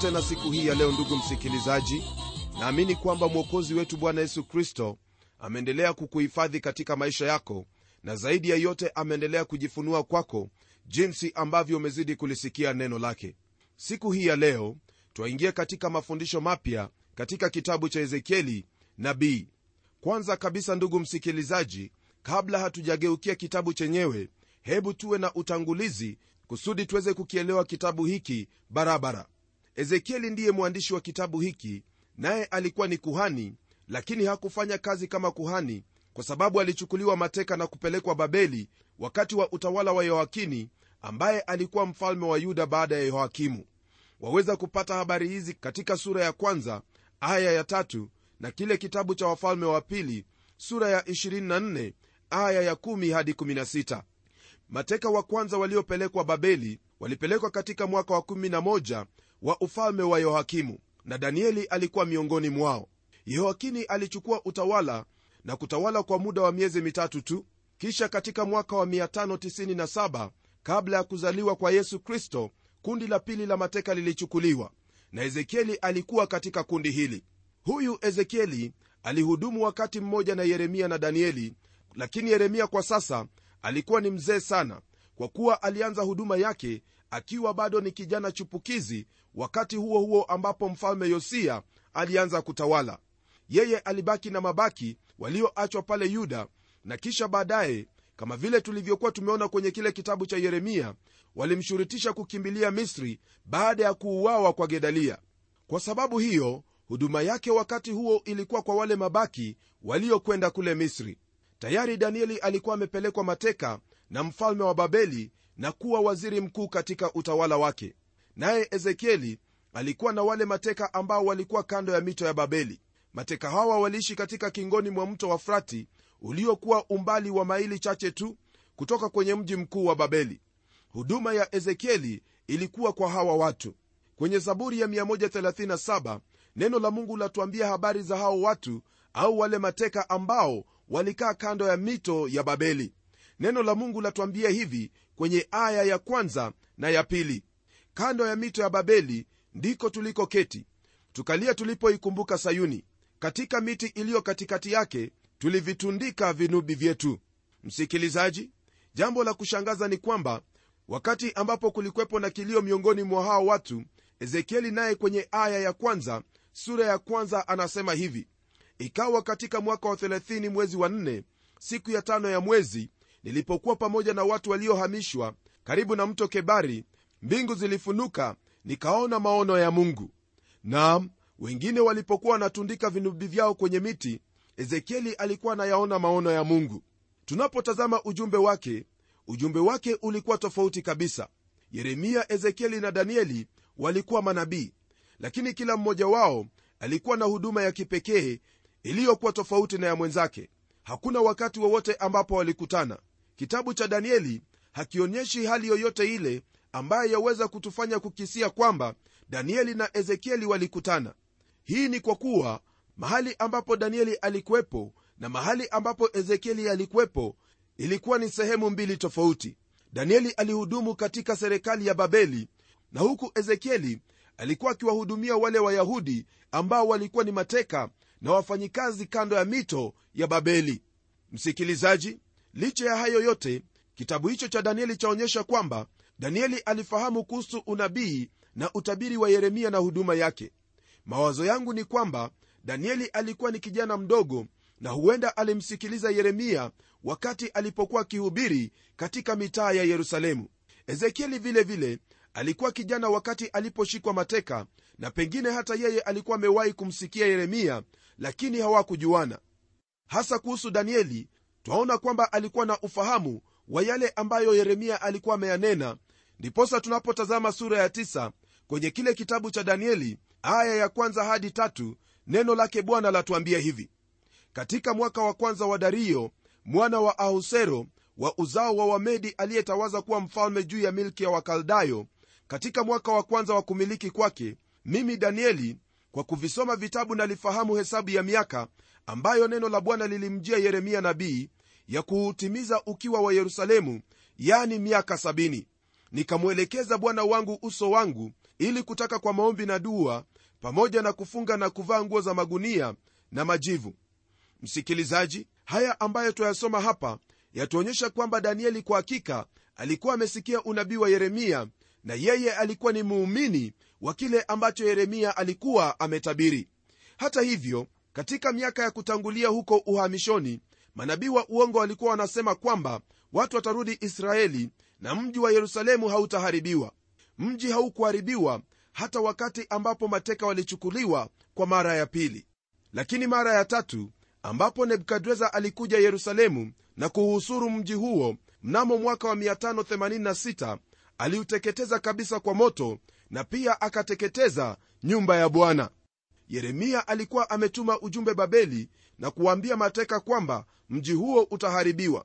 tena siku hii ya leo ndugu msikilizaji. Naamini kwamba mwokozi wetu bwana yesu kristo ameendelea kukuhifadhi katika maisha yako na zaidi ya yote ameendelea kujifunua kwako jinsi ambavyo umezidi kulisikia neno lake. Siku hii ya leo twaingia katika mafundisho mapya katika kitabu cha ezekieli nabii. Kwanza kabisa ndugu msikilizaji kabla hatujageukia kitabu chenyewe hebu tuwe na utangulizi kusudi tuweze kukielewa kitabu hiki barabara ezekieli ndiye mwandishi wa kitabu hiki naye alikuwa ni kuhani lakini hakufanya kazi kama kuhani kwa sababu alichukuliwa mateka na kupelekwa babeli wakati wa utawala wa yoakini ambaye alikuwa mfalme wa yuda baada ya yehoakimu waweza kupata habari hizi katika sura ya kwanza aya ya tatu na kile kitabu cha wafalme wa pili sura ya 24 aya ya 1 hadi 16 mateka wa kwanza waliopelekwa babeli walipelekwa katika mwaka wa 11 wa ufalme wa yohakimu na danieli alikuwa miongoni mwao. Yehoakini alichukua utawala na kutawala kwa muda wa miezi mitatu tu kisha katika mwaka wa 597 kabla ya kuzaliwa kwa yesu kristo kundi la pili la mateka lilichukuliwa na ezekieli alikuwa katika kundi hili. Huyu ezekieli alihudumu wakati mmoja na yeremia na danieli lakini yeremia kwa sasa alikuwa ni mzee sana kwa kuwa alianza huduma yake akiwa bado ni kijana chupukizi wakati huo huo ambapo mfalme yosia alianza kutawala. Yeye alibaki na mabaki walioachwa pale yuda na kisha baadaye kama vile tulivyokuwa tumeona kwenye kile kitabu cha yeremia walimshurutisha kukimbilia misri baada ya kuuawa kwa gedalia. Kwa sababu hiyo huduma yake wakati huo ilikuwa kwa wale mabaki waliokwenda kule misri. Tayari danieli alikuwa amepelekwa mateka na mfalme wa babeli na kuwa waziri mkuu katika utawala wake. Naye ezekieli alikuwa na wale mateka ambao walikuwa kando ya mito ya babeli. Mateka hawa waliishi katika kingoni mwa mto wa frati uliokuwa umbali wa maili chache tu kutoka kwenye mji mkuu wa babeli. Huduma ya ezekieli ilikuwa kwa hawa watu. Kwenye zaburi ya 137 neno la mungu latuambia habari za hao watu au wale mateka ambao walikaa kando ya mito ya babeli. Neno la mungu latuambia hivi kwenye aya ya kwanza na ya pili. Kando ya mito ya babeli ndiko tuliko keti tukalia tulipoikumbuka sayuni. Katika miti iliyo katikati yake tulivitundika vinubi vyetu. Msikilizaji jambo la kushangaza ni kwamba wakati ambapo kulikwepo na kilio miongoni mwa hao watu ezekieli naye kwenye aya ya kwanza sura ya kwanza anasema hivi. Ikawa katika mwaka wa 30 mwezi wa 4 siku ya tano ya mwezi nilipokuwa pamoja na watu waliohamishwa karibu na mto kebari mbingu zilifunuka nikaona maono ya mungu. Naam wengine walipokuwa wanatundika vinubi vyao kwenye miti ezekieli alikuwa anayaona maono ya mungu. Tunapotazama ujumbe wake ujumbe wake ulikuwa tofauti kabisa. Yeremia ezekieli na danieli walikuwa manabii lakini kila mmoja wao alikuwa na huduma ya kipekee iliyokuwa tofauti na ya mwenzake. Hakuna wakati wowote ambapo walikutana kitabu cha danieli hakionyeshi hali yoyote ile ambayo yaweza kutufanya kukisia kwamba danieli na ezekieli walikutana. Hii ni kwa kuwa mahali ambapo danieli alikuwepo na mahali ambapo ezekieli alikuwepo ilikuwa ni sehemu mbili tofauti. Danieli alihudumu katika serikali ya babeli na huku ezekieli alikuwa akiwahudumia wale wayahudi ambao walikuwa ni mateka na wafanyikazi kando ya mito ya babeli. Msikilizaji licha ya hayo yote kitabu hicho cha danieli chaonyesha kwamba danieli alifahamu kuhusu unabii na utabiri wa yeremia na huduma yake. Mawazo yangu ni kwamba danieli alikuwa ni kijana mdogo na huenda alimsikiliza yeremia wakati alipokuwa akihubiri katika mitaa ya yerusalemu. Ezekieli vile vile alikuwa kijana wakati aliposhikwa mateka na pengine hata yeye alikuwa amewahi kumsikia yeremia lakini hawakujuana. Hasa kuhusu danieli twaona kwamba alikuwa na ufahamu wa yale ambayo yeremia alikuwa ameyanena. Ndiposa tunapotazama sura ya tisa kwenye kile kitabu cha danieli aya ya kwanza hadi tatu neno lake bwana latuambia hivi. Katika mwaka wa kwanza wa dario mwana wa ahusero wa uzao wa wamedi aliyetawaza kuwa mfalme juu ya milki ya wakaldayo katika mwaka wa kwanza wa kumiliki kwake mimi danieli kwa kuvisoma vitabu nalifahamu hesabu ya miaka ambayo neno la bwana lilimjia yeremia nabii ya kuutimiza ukiwa wa yerusalemu yani miaka sabini. Nikamwelekeza bwana wangu uso wangu ili kutaka kwa maombi na dua pamoja na kufunga na kuvaa nguo za magunia na majivu. Msikilizaji haya ambayo twayasoma hapa yatuonyesha kwamba danieli kwa hakika alikuwa amesikia unabii wa yeremia na yeye alikuwa ni muumini wa kile ambacho yeremia alikuwa ametabiri. Hata hivyo katika miaka ya kutangulia huko uhamishoni manabii wa uongo walikuwa wanasema kwamba watu watarudi israeli na mji wa yerusalemu hautaharibiwa. Mji haukuharibiwa hata wakati ambapo mateka walichukuliwa kwa mara ya pili. Lakini mara ya tatu ambapo nebukadreza alikuja yerusalemu na kuuhusuru mji huo mnamo mwaka wa 586 aliuteketeza kabisa kwa moto na pia akateketeza nyumba ya bwana yeremia alikuwa ametuma ujumbe babeli na kuwaambia mateka kwamba mji huo utaharibiwa.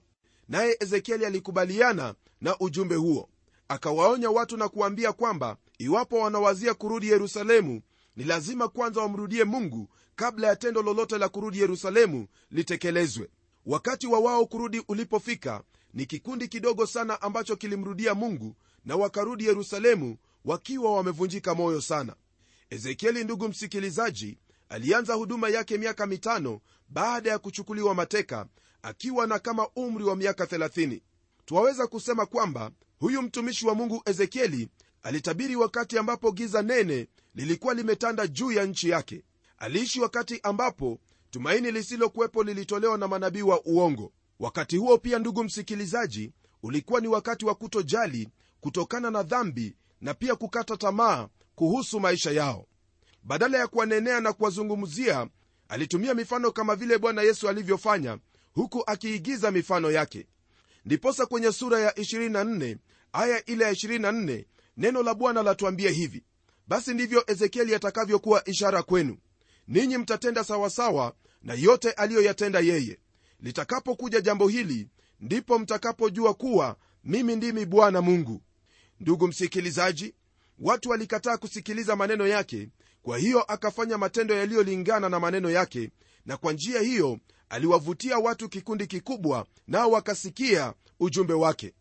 Naye ezekieli alikubaliana na ujumbe huo. Akawaonya watu na kuwaambia kwamba iwapo wanawazia kurudi yerusalemu ni lazima kwanza wamrudie mungu kabla ya tendo lolote la kurudi yerusalemu litekelezwe. Wakati wa wao kurudi ulipofika ni kikundi kidogo sana ambacho kilimrudia mungu na wakarudi yerusalemu wakiwa wamevunjika moyo sana ezekieli ndugu msikilizaji alianza huduma yake miaka mitano baada ya kuchukuliwa mateka akiwa na kama umri wa miaka 30 twaweza kusema kwamba huyu mtumishi wa mungu ezekieli alitabiri wakati ambapo giza nene lilikuwa limetanda juu ya nchi yake. Aliishi wakati ambapo tumaini lisilokuwepo lilitolewa na manabii wa uongo. Wakati huo pia ndugu msikilizaji ulikuwa ni wakati wa kutojali kutokana na dhambi na pia kukata tamaa kuhusu maisha yao. Badala ya kuwanenea na kuwazungumzia alitumia mifano kama vile bwana yesu alivyofanya huku akiigiza mifano yake. Ndiposa kwenye sura ya 24 aya ile ya 24 neno la bwana latuambia hivi. Basi ndivyo ezekieli atakavyokuwa ishara kwenu. Ninyi mtatenda sawasawa na yote aliyoyatenda yeye. Litakapokuja jambo hili ndipo mtakapojua kuwa mimi ndimi bwana mungu. Ndugu msikilizaji watu walikataa kusikiliza maneno yake kwa hiyo akafanya matendo yaliyolingana na maneno yake na kwa njia hiyo aliwavutia watu kikundi kikubwa nao wakasikia ujumbe wake.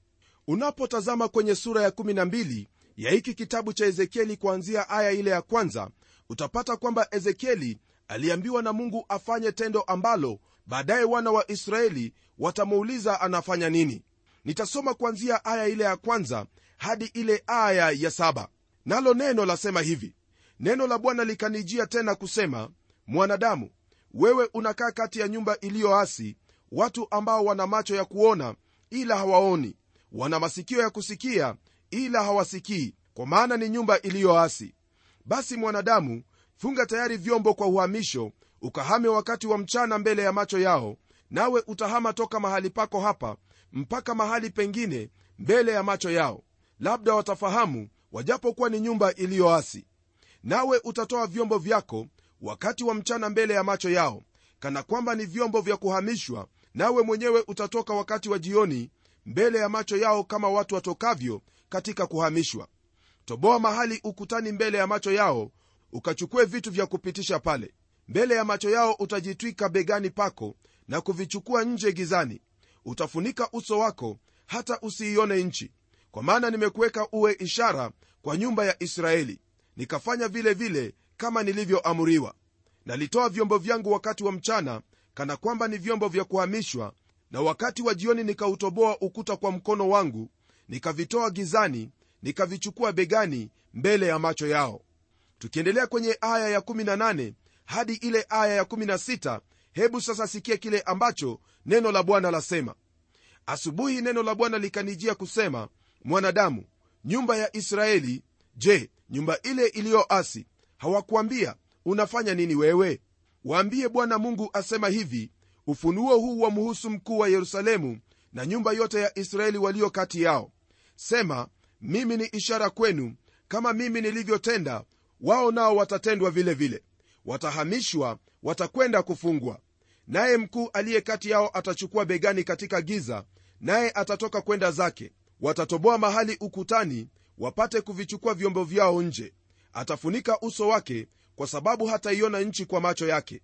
Unapotazama kwenye sura ya 12 ya hiki kitabu cha ezekieli kuanzia aya ile ya kwanza utapata kwamba ezekieli aliambiwa na mungu afanye tendo ambalo baadaye wana wa israeli watamuuliza anafanya nini. Nitasoma kuanzia aya ile ya kwanza hadi ile aya ya saba nalo neno lasema hivi. Neno la bwana likanijia tena kusema mwanadamu wewe unakaa kati ya nyumba iliyoasi watu ambao wana macho ya kuona ila hawaoni wana masikio ya kusikia ila hawasikii kwa maana ni nyumba iliyoasi. Basi mwanadamu funga tayari vyombo kwa uhamisho ukahame wakati wa mchana mbele ya macho yao nawe utahama toka mahali pako hapa mpaka mahali pengine mbele ya macho yao. Labda watafahamu wajapokuwa ni nyumba iliyoasi. Nawe utatoa vyombo vyako wakati wa mchana mbele ya macho yao kana kwamba ni vyombo vya kuhamishwa. Nawe mwenyewe utatoka wakati wa jioni mbele ya macho yao kama watu watokavyo katika kuhamishwa. Toboa mahali ukutani mbele ya macho yao ukachukue vitu vya kupitisha pale. Mbele ya macho yao utajitwika begani pako na kuvichukua nje gizani. Utafunika uso wako hata usiione nchi kwa maana nimekuweka uwe ishara kwa nyumba ya israeli nikafanya vile vile kama nilivyoamuriwa. Nalitoa vyombo vyangu wakati wa mchana kana kwamba ni vyombo vya kuhamishwa na wakati wa jioni nikautoboa ukuta kwa mkono wangu nikavitoa gizani nikavichukua begani mbele ya macho yao. Tukiendelea kwenye aya ya18 hadi ile aya ya16 hebu sasa sikia kile ambacho neno la bwana lasema. Asubuhi neno la bwana likanijia kusema mwanadamu nyumba ya israeli. Je nyumba ile iliyoasi hawakuambia unafanya nini wewe? Waambie bwana mungu asema hivi ufunuo huu wamhusu mkuu wa yerusalemu na nyumba yote ya israeli walio kati yao. Sema mimi ni ishara kwenu. Kama mimi nilivyotenda wao nao watatendwa vile vile. Watahamishwa watakwenda kufungwa. Naye mkuu aliye kati yao atachukua begani katika giza naye atatoka kwenda zake watatoboa mahali ukutani wapate kuvichukua vyombo vyao nje. Atafunika uso wake kwa sababu hataiona nchi kwa macho yake.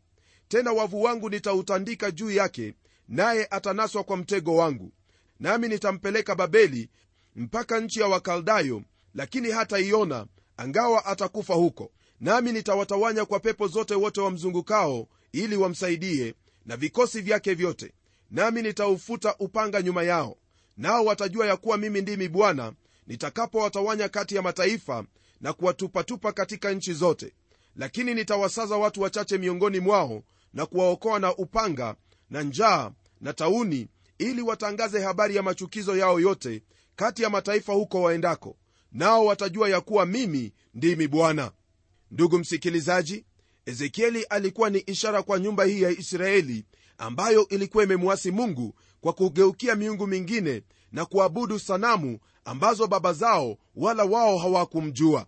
Tena wavu wangu nitautandika juu yake naye atanaswa kwa mtego wangu. Nami nitampeleka babeli mpaka nchi ya wakaldayo lakini hataiona angawa atakufa huko. Nami nitawatawanya kwa pepo zote wote wamzungukao ili wamsaidie na vikosi vyake vyote. Nami nitaufuta upanga nyuma yao nao watajua ya kuwa mimi ndimi bwana nitakapowatawanya kati ya mataifa na kuwatupatupa katika nchi zote. Lakini nitawasaza watu wachache miongoni mwao na kuwaokoa na upanga na njaa na tauni ili watangaze habari ya machukizo yao yote kati ya mataifa huko waendako. Nao watajua ya kuwa mimi ndimi bwana. Ndugu msikilizaji ezekieli alikuwa ni ishara kwa nyumba hii ya israeli ambayo ilikuwa imemwasi mungu kwa kugeukia miungu mingine na kuabudu sanamu ambazo baba zao wala wao hawakumjua.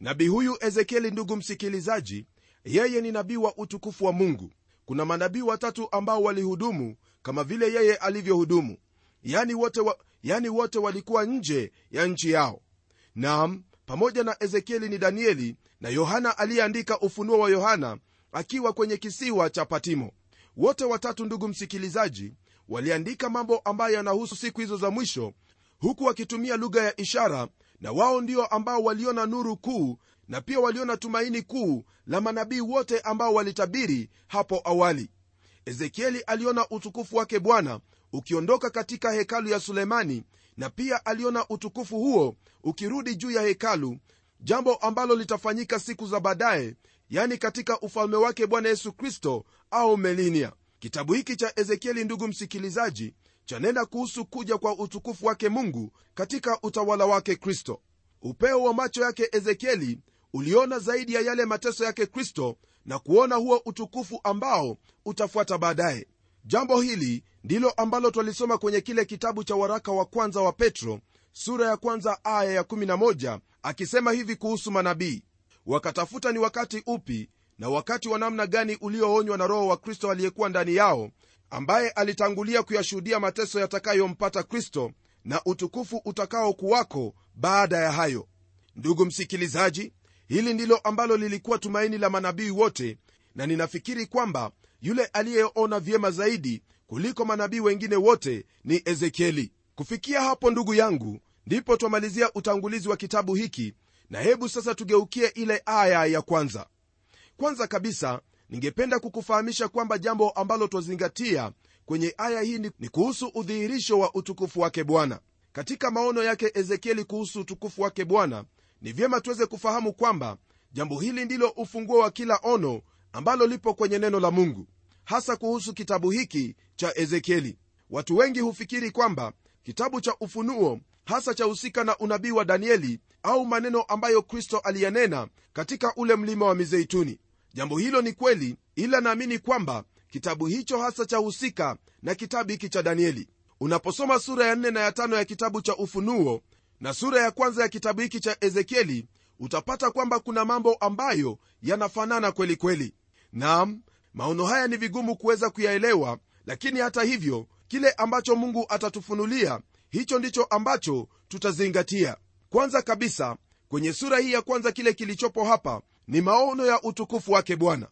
Nabii huyu ezekieli ndugu msikilizaji yeye ni nabii wa utukufu wa mungu. Kuna manabii watatu ambao walihudumu kama vile yeye alivyohudumu. Yani wote, wa, yani wote walikuwa nje ya nchi yao. Nam pamoja na ezekieli ni danieli na yohana aliyeandika ufunuo wa yohana akiwa kwenye kisiwa cha patimo. Wote watatu ndugu msikilizaji waliandika mambo ambayo yanahusu siku hizo za mwisho huku wakitumia lugha ya ishara na wao ndio ambao waliona nuru kuu na pia waliona tumaini kuu la manabii wote ambao walitabiri hapo awali. Ezekieli aliona utukufu wake bwana ukiondoka katika hekalu ya sulemani na pia aliona utukufu huo ukirudi juu ya hekalu jambo ambalo litafanyika siku za baadaye yani katika ufalme wake bwana yesu kristo au melinia kitabu hiki cha ezekieli ndugu msikilizaji chanena kuhusu kuja kwa utukufu wake mungu katika utawala wake kristo. Upeo wa macho yake ezekieli uliona zaidi ya yale mateso yake kristo na kuona huo utukufu ambao utafuata baadaye. Jambo hili ndilo ambalo twalisoma kwenye kile kitabu cha waraka wa kwanza wa petro sura ya kwanza aya ya 11 akisema hivi kuhusu manabii. Wakatafuta ni wakati upi na wakati wa namna gani ulioonywa na roho wa kristo aliyekuwa ndani yao ambaye alitangulia kuyashuhudia mateso yatakayompata kristo na utukufu utakaokuwako baada ya hayo. Ndugu msikilizaji hili ndilo ambalo lilikuwa tumaini la manabii wote na ninafikiri kwamba yule aliyeona vyema zaidi kuliko manabii wengine wote ni ezekieli. Kufikia hapo ndugu yangu ndipo twamalizia utangulizi wa kitabu hiki na hebu sasa tugeukie ile aya ya kwanza kwanza kabisa ningependa kukufahamisha kwamba jambo ambalo twazingatia kwenye aya hii ni, kuhusu udhihirisho wa utukufu wake bwana. Katika maono yake ezekieli kuhusu utukufu wake bwana ni vyema tuweze kufahamu kwamba jambo hili ndilo ufunguo wa kila ono ambalo lipo kwenye neno la mungu hasa kuhusu kitabu hiki cha ezekieli. Watu wengi hufikiri kwamba kitabu cha ufunuo hasa cha husika na unabii wa danieli au maneno ambayo kristo aliyanena katika ule mlima wa mizeituni jambo hilo ni kweli ila naamini kwamba kitabu hicho hasa cha husika na kitabu hiki cha danieli. Unaposoma sura ya 4 na ya 5 ya kitabu cha ufunuo na sura ya kwanza ya kitabu hiki cha ezekieli utapata kwamba kuna mambo ambayo yanafanana kweli kweli. Nam maono haya ni vigumu kuweza kuyaelewa lakini hata hivyo kile ambacho mungu atatufunulia hicho ndicho ambacho tutazingatia. Kwanza kabisa kwenye sura hii ya kwanza kile kilichopo hapa ni maono ya utukufu wake bwana.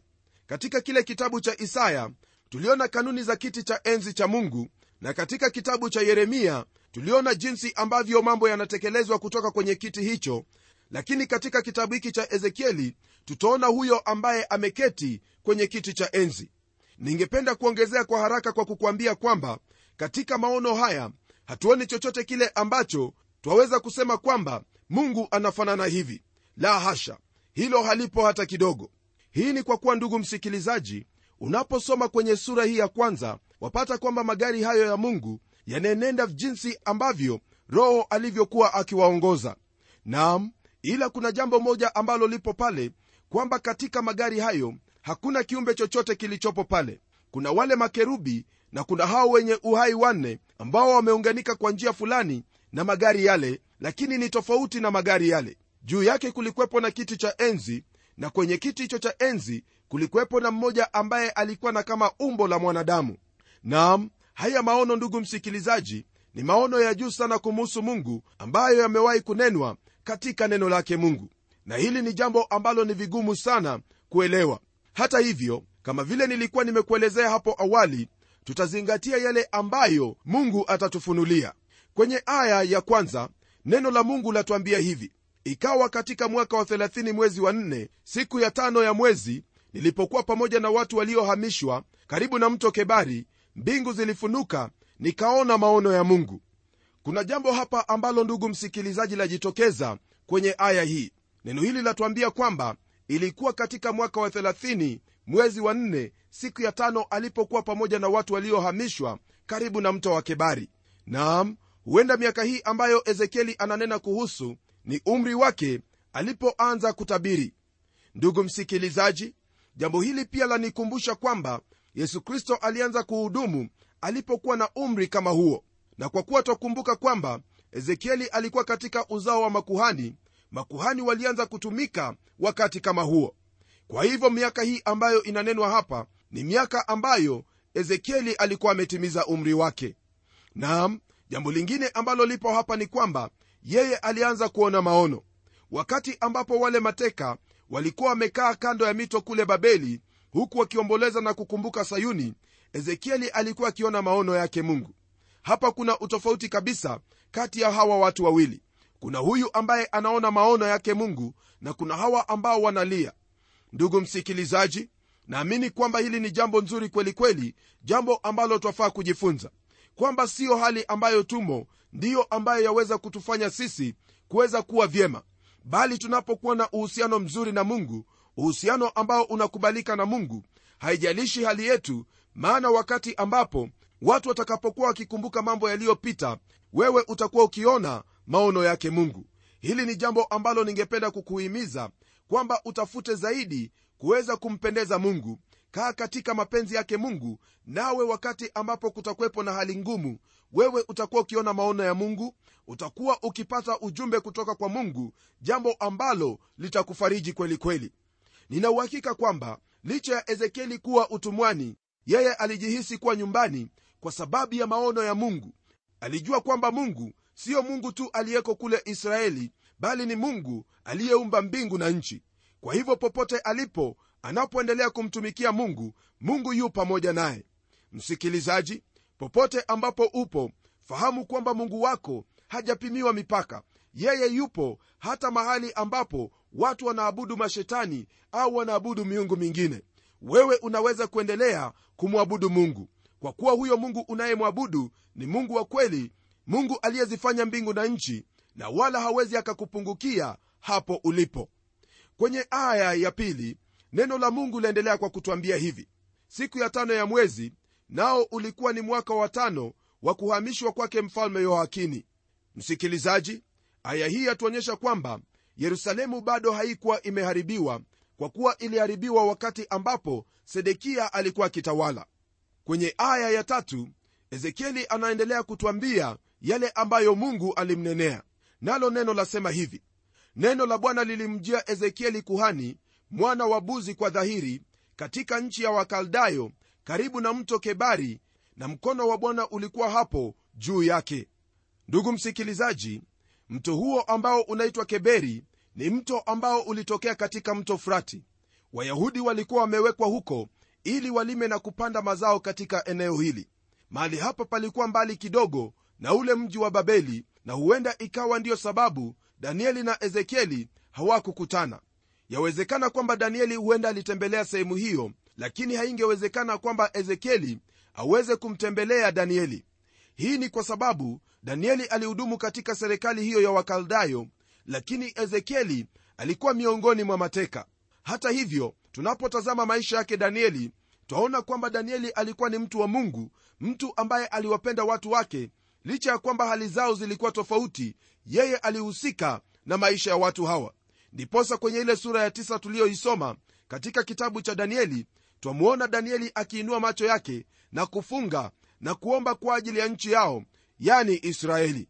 Katika kile kitabu cha isaya tuliona kanuni za kiti cha enzi cha mungu na katika kitabu cha yeremia tuliona jinsi ambavyo mambo yanatekelezwa kutoka kwenye kiti hicho. Lakini katika kitabu hiki cha ezekieli tutaona huyo ambaye ameketi kwenye kiti cha enzi. Ningependa kuongezea kwa haraka kwa kukwambia kwamba katika maono haya hatuoni chochote kile ambacho twaweza kusema kwamba mungu anafanana hivi. La hasha hilo halipo hata kidogo. Hii ni kwa kuwa ndugu msikilizaji unaposoma kwenye sura hii ya kwanza wapata kwamba magari hayo ya mungu yanaenenda jinsi ambavyo roho alivyokuwa akiwaongoza. Nam ila kuna jambo moja ambalo lipo pale kwamba katika magari hayo hakuna kiumbe chochote kilichopo pale. Kuna wale makerubi na kuna hao wenye uhai wanne ambao wameunganika kwa njia fulani na magari yale lakini ni tofauti na magari yale juu yake kulikuwepo na kiti cha enzi na kwenye kiti hicho cha enzi kulikuwepo na mmoja ambaye alikuwa na kama umbo la mwanadamu. Nam haya maono ndugu msikilizaji ni maono ya juu sana kumuhusu mungu ambayo yamewahi kunenwa katika neno lake mungu. Na hili ni jambo ambalo ni vigumu sana kuelewa. Hata hivyo kama vile nilikuwa nimekuelezea hapo awali tutazingatia yale ambayo mungu atatufunulia. Kwenye aya ya kwanza neno la mungu latuambia hivi ikawa katika mwaka wa 30 mwezi wa 4 siku ya tano ya mwezi nilipokuwa pamoja na watu waliohamishwa karibu na mto kebari mbingu zilifunuka nikaona maono ya mungu. Kuna jambo hapa ambalo ndugu msikilizaji lajitokeza kwenye aya hii. Neno hili latuambia kwamba ilikuwa katika mwaka wa 30 mwezi wa 4 siku ya tano alipokuwa pamoja na watu waliohamishwa karibu na mto wa kebari. Naam huenda miaka hii ambayo ezekieli ananena kuhusu ni umri wake alipoanza kutabiri. Ndugu msikilizaji jambo hili pia lanikumbusha kwamba yesu kristo alianza kuhudumu alipokuwa na umri kama huo. Na kwa kuwa twakumbuka kwamba ezekieli alikuwa katika uzao wa makuhani makuhani walianza kutumika wakati kama huo. Kwa hivyo miaka hii ambayo inanenwa hapa ni miaka ambayo ezekieli alikuwa ametimiza umri wake. Naam jambo lingine ambalo lipo hapa ni kwamba yeye alianza kuona maono. Wakati ambapo wale mateka walikuwa wamekaa kando ya mito kule babeli huku wakiomboleza na kukumbuka sayuni ezekieli alikuwa akiona maono yake mungu. Hapa kuna utofauti kabisa kati ya hawa watu wawili. Kuna huyu ambaye anaona maono yake mungu na kuna hawa ambao wanalia. Ndugu msikilizaji naamini kwamba hili ni jambo nzuri kwelikweli kweli jambo ambalo twafaa kujifunza. Kwamba siyo hali ambayo tumo ndiyo ambayo yaweza kutufanya sisi kuweza kuwa vyema. Bali tunapokuwa na uhusiano mzuri na mungu uhusiano ambao unakubalika na mungu haijalishi hali yetu maana wakati ambapo watu watakapokuwa wakikumbuka mambo yaliyopita wewe utakuwa ukiona maono yake mungu. Hili ni jambo ambalo ningependa kukuhimiza kwamba utafute zaidi kuweza kumpendeza mungu kaa katika mapenzi yake mungu nawe wakati ambapo kutakuwepo na hali ngumu wewe utakuwa ukiona maono ya mungu utakuwa ukipata ujumbe kutoka kwa mungu jambo ambalo litakufariji kweli kweli. Nina uhakika kwamba licha ya ezekieli kuwa utumwani yeye alijihisi kuwa nyumbani kwa sababu ya maono ya mungu. Alijua kwamba mungu siyo mungu tu aliyeko kule israeli bali ni mungu aliyeumba mbingu na nchi. Kwa hivyo popote alipo anapoendelea kumtumikia mungu mungu yu pamoja naye. Msikilizaji popote ambapo upo fahamu kwamba mungu wako hajapimiwa mipaka. Yeye yupo hata mahali ambapo watu wanaabudu mashetani au wanaabudu miungu mingine. Wewe unaweza kuendelea kumwabudu mungu. Kwa kuwa huyo mungu unayemwabudu ni mungu wa kweli mungu aliyezifanya mbingu na nchi na wala hawezi akakupungukia hapo ulipo. Kwenye aya ya pili neno la mungu laendelea kwa kutwambia hivi. Siku ya tano ya mwezi nao ulikuwa ni mwaka wa tano wa kuhamishwa kwake mfalme yoakini. Msikilizaji aya hii yatuonyesha kwamba yerusalemu bado haikuwa imeharibiwa kwa kuwa iliharibiwa wakati ambapo sedekia alikuwa akitawala. Kwenye aya ya tatu ezekieli anaendelea kutwambia yale ambayo mungu alimnenea. Nalo neno lasema hivi. Neno la bwana lilimjia ezekieli kuhani mwana wa buzi kwa dhahiri katika nchi ya wakaldayo karibu na mto kebari na mkono wa bwana ulikuwa hapo juu yake. Ndugu msikilizaji mto huo ambao unaitwa keberi ni mto ambao ulitokea katika mto frati. Wayahudi walikuwa wamewekwa huko ili walime na kupanda mazao katika eneo hili. Mahali hapa palikuwa mbali kidogo na ule mji wa babeli na huenda ikawa ndiyo sababu danieli na ezekieli hawakukutana yawezekana kwamba danieli huenda alitembelea sehemu hiyo lakini haingewezekana kwamba ezekieli aweze kumtembelea danieli. Hii ni kwa sababu danieli alihudumu katika serikali hiyo ya wakaldayo lakini ezekieli alikuwa miongoni mwa mateka. Hata hivyo tunapotazama maisha yake danieli twaona kwamba danieli alikuwa ni mtu wa mungu mtu ambaye aliwapenda watu wake licha ya kwamba hali zao zilikuwa tofauti yeye alihusika na maisha ya watu hawa ndiposa kwenye ile sura ya tisa tuliyoisoma katika kitabu cha danieli twamwona danieli akiinua macho yake na kufunga na kuomba kwa ajili ya nchi yao yani israeli.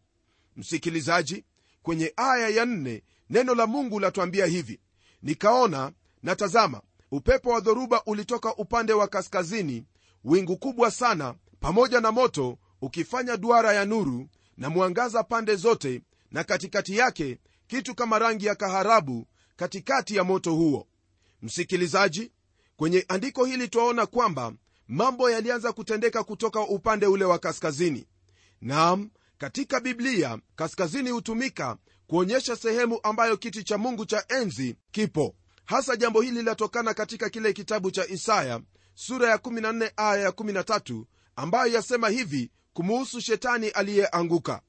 Msikilizaji kwenye aya ya nne neno la mungu latwambia hivi. Nikaona na tazama upepo wa dhoruba ulitoka upande wa kaskazini wingu kubwa sana pamoja na moto ukifanya duara ya nuru na mwangaza pande zote na katikati yake kitu kama rangi ya kaharabu katikati ya moto huo. Msikilizaji kwenye andiko hili twaona kwamba mambo yalianza kutendeka kutoka upande ule wa kaskazini. Nam katika biblia kaskazini hutumika kuonyesha sehemu ambayo kiti cha mungu cha enzi kipo. Hasa jambo hili linatokana katika kile kitabu cha isaya sura ya 14 aya ya 13 ambayo yasema hivi kumuhusu shetani aliyeanguka.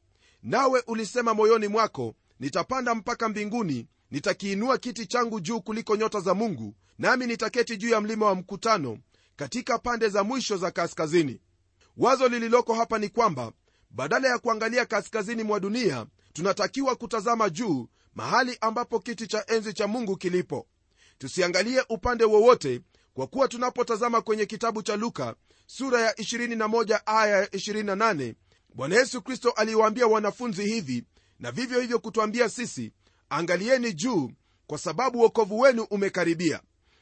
Nawe ulisema moyoni mwako nitapanda mpaka mbinguni nitakiinua kiti changu juu kuliko nyota za mungu nami nitaketi juu ya mlima wa mkutano katika pande za mwisho za kaskazini. Wazo lililoko hapa ni kwamba badala ya kuangalia kaskazini mwa dunia tunatakiwa kutazama juu mahali ambapo kiti cha enzi cha mungu kilipo. Tusiangalie upande wowote kwa kuwa tunapotazama kwenye kitabu cha luka sura ya 21 aya ya 28 bwana yesu kristo aliwaambia wanafunzi hivi na vivyo hivyo kutwambia sisi angalieni juu kwa sababu uokovu wenu umekaribia.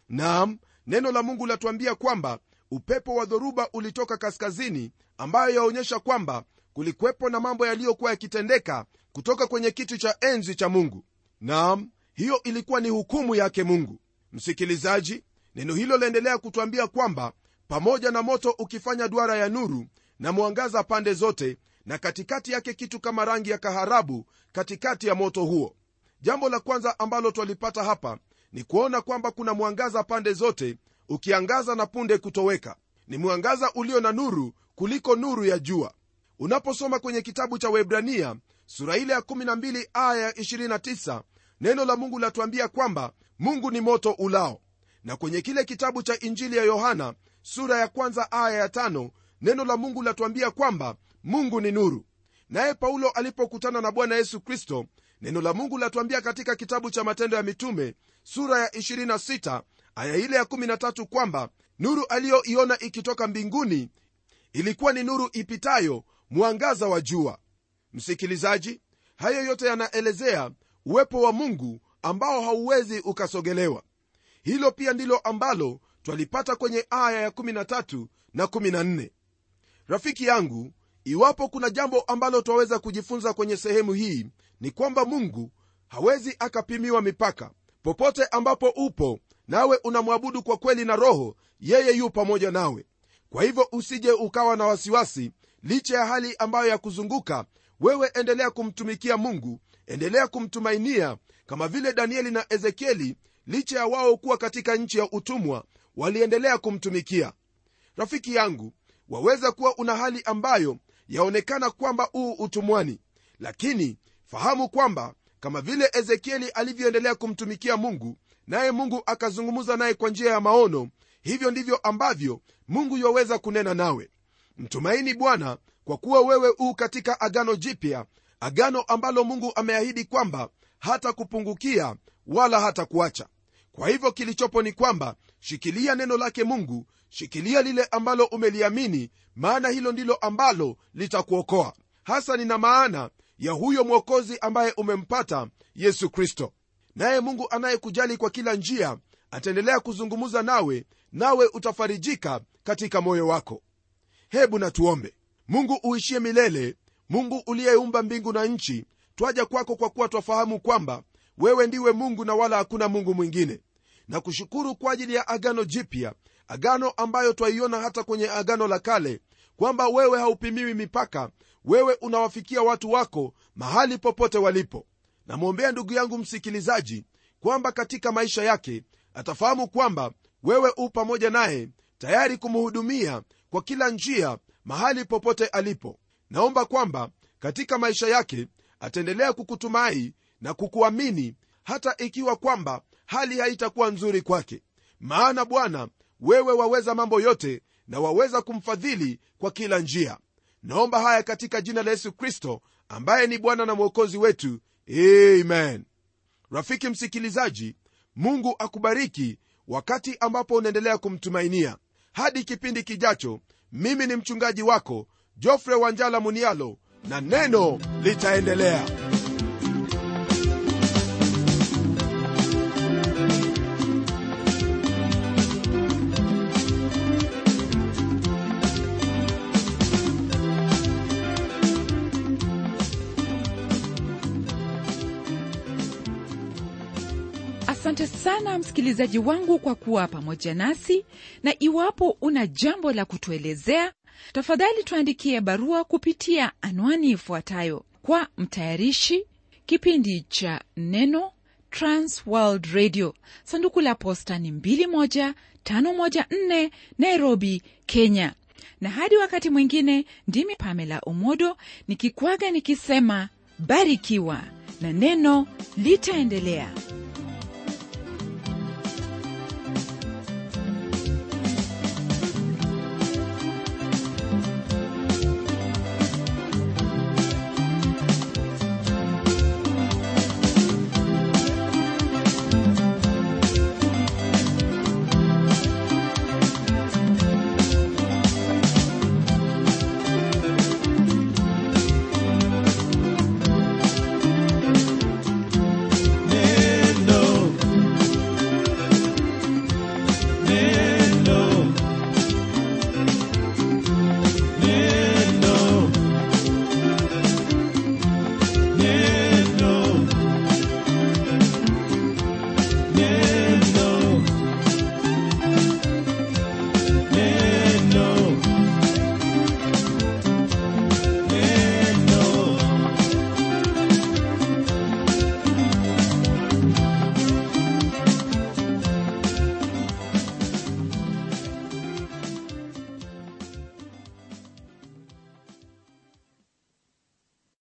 Naam neno la mungu latuambia kwamba upepo wa dhoruba ulitoka kaskazini ambayo yaonyesha kwamba kulikwepo na mambo yaliyokuwa yakitendeka kutoka kwenye kiti cha enzi cha mungu. Naam hiyo ilikuwa ni hukumu yake mungu. Msikilizaji neno hilo laendelea kutwambia kwamba pamoja na moto ukifanya duara ya nuru na mwangaza pande zote na katikati yake kitu kama rangi ya kaharabu katikati ya moto huo. Jambo la kwanza ambalo twalipata hapa ni kuona kwamba kuna mwangaza pande zote ukiangaza na punde kutoweka. Ni mwangaza ulio na nuru kuliko nuru ya jua. Unaposoma kwenye kitabu cha webrania sura ile ya 12 aya ya 29 neno la mungu latuambia kwamba mungu ni moto ulao. Na kwenye kile kitabu cha injili ya yohana sura ya kwanza aya ya tano neno la mungu latuambia kwamba mungu ni nuru. Naye paulo alipokutana na bwana yesu kristo neno la mungu latuambia katika kitabu cha matendo ya mitume sura ya 26 aya ile ya 13 kwamba nuru aliyoiona ikitoka mbinguni ilikuwa ni nuru ipitayo mwangaza wa jua. Msikilizaji hayo yote yanaelezea uwepo wa mungu ambao hauwezi ukasogelewa. Hilo pia ndilo ambalo twalipata kwenye aya ya 13 na 14 rafiki yangu iwapo kuna jambo ambalo twaweza kujifunza kwenye sehemu hii ni kwamba mungu hawezi akapimiwa mipaka. Popote ambapo upo nawe unamwabudu kwa kweli na roho yeye yu pamoja nawe. Kwa hivyo usije ukawa na wasiwasi licha ya hali ambayo ya kuzunguka wewe endelea kumtumikia mungu endelea kumtumainia kama vile danieli na ezekieli licha ya wao kuwa katika nchi ya utumwa waliendelea kumtumikia. Rafiki yangu waweza kuwa una hali ambayo yaonekana kwamba uu utumwani lakini fahamu kwamba kama vile ezekieli alivyoendelea kumtumikia mungu naye mungu akazungumza naye kwa njia ya maono hivyo ndivyo ambavyo mungu yaweza kunena nawe. Mtumaini bwana kwa kuwa wewe uu katika agano jipya agano ambalo mungu ameahidi kwamba hata kupungukia wala hata kuacha kwa hivyo kilichopo ni kwamba shikilia neno lake mungu shikilia lile ambalo umeliamini maana hilo ndilo ambalo litakuokoa. Hasa nina maana ya huyo mwokozi ambaye umempata yesu kristo. Naye mungu anayekujali kwa kila njia ataendelea kuzungumza nawe nawe utafarijika katika moyo wako. Hebu natuombe mungu uishie milele mungu uliyeumba mbingu na nchi twaja kwako kwa kuwa twafahamu kwamba wewe ndiwe mungu na wala hakuna mungu mwingine. Na kushukuru kwa ajili ya agano jipya agano ambayo twaiona hata kwenye agano la kale kwamba wewe haupimiwi mipaka wewe unawafikia watu wako mahali popote walipo. Namwombea ndugu yangu msikilizaji kwamba katika maisha yake atafahamu kwamba wewe u pamoja naye tayari kumhudumia kwa kila njia mahali popote alipo. Naomba kwamba katika maisha yake ataendelea kukutumai na kukuamini hata ikiwa kwamba hali haitakuwa nzuri kwake. Maana bwana wewe waweza mambo yote na waweza kumfadhili kwa kila njia. Naomba haya katika jina la yesu kristo ambaye ni bwana na mwokozi wetu. Amen. Rafiki msikilizaji mungu akubariki wakati ambapo unaendelea kumtumainia. Hadi kipindi kijacho mimi ni mchungaji wako jofre wanjala munialo na neno litaendelea asante sana msikilizaji wangu kwa kuwa pamoja nasi na iwapo una jambo la kutuelezea tafadhali tuandikie barua kupitia anwani ifuatayo. Kwa mtayarishi kipindi cha neno transworld radio. Sanduku la posta ni 21514 nairobi kenya. Na hadi wakati mwingine ndimi pamela omodo nikikwaga nikisema barikiwa na neno litaendelea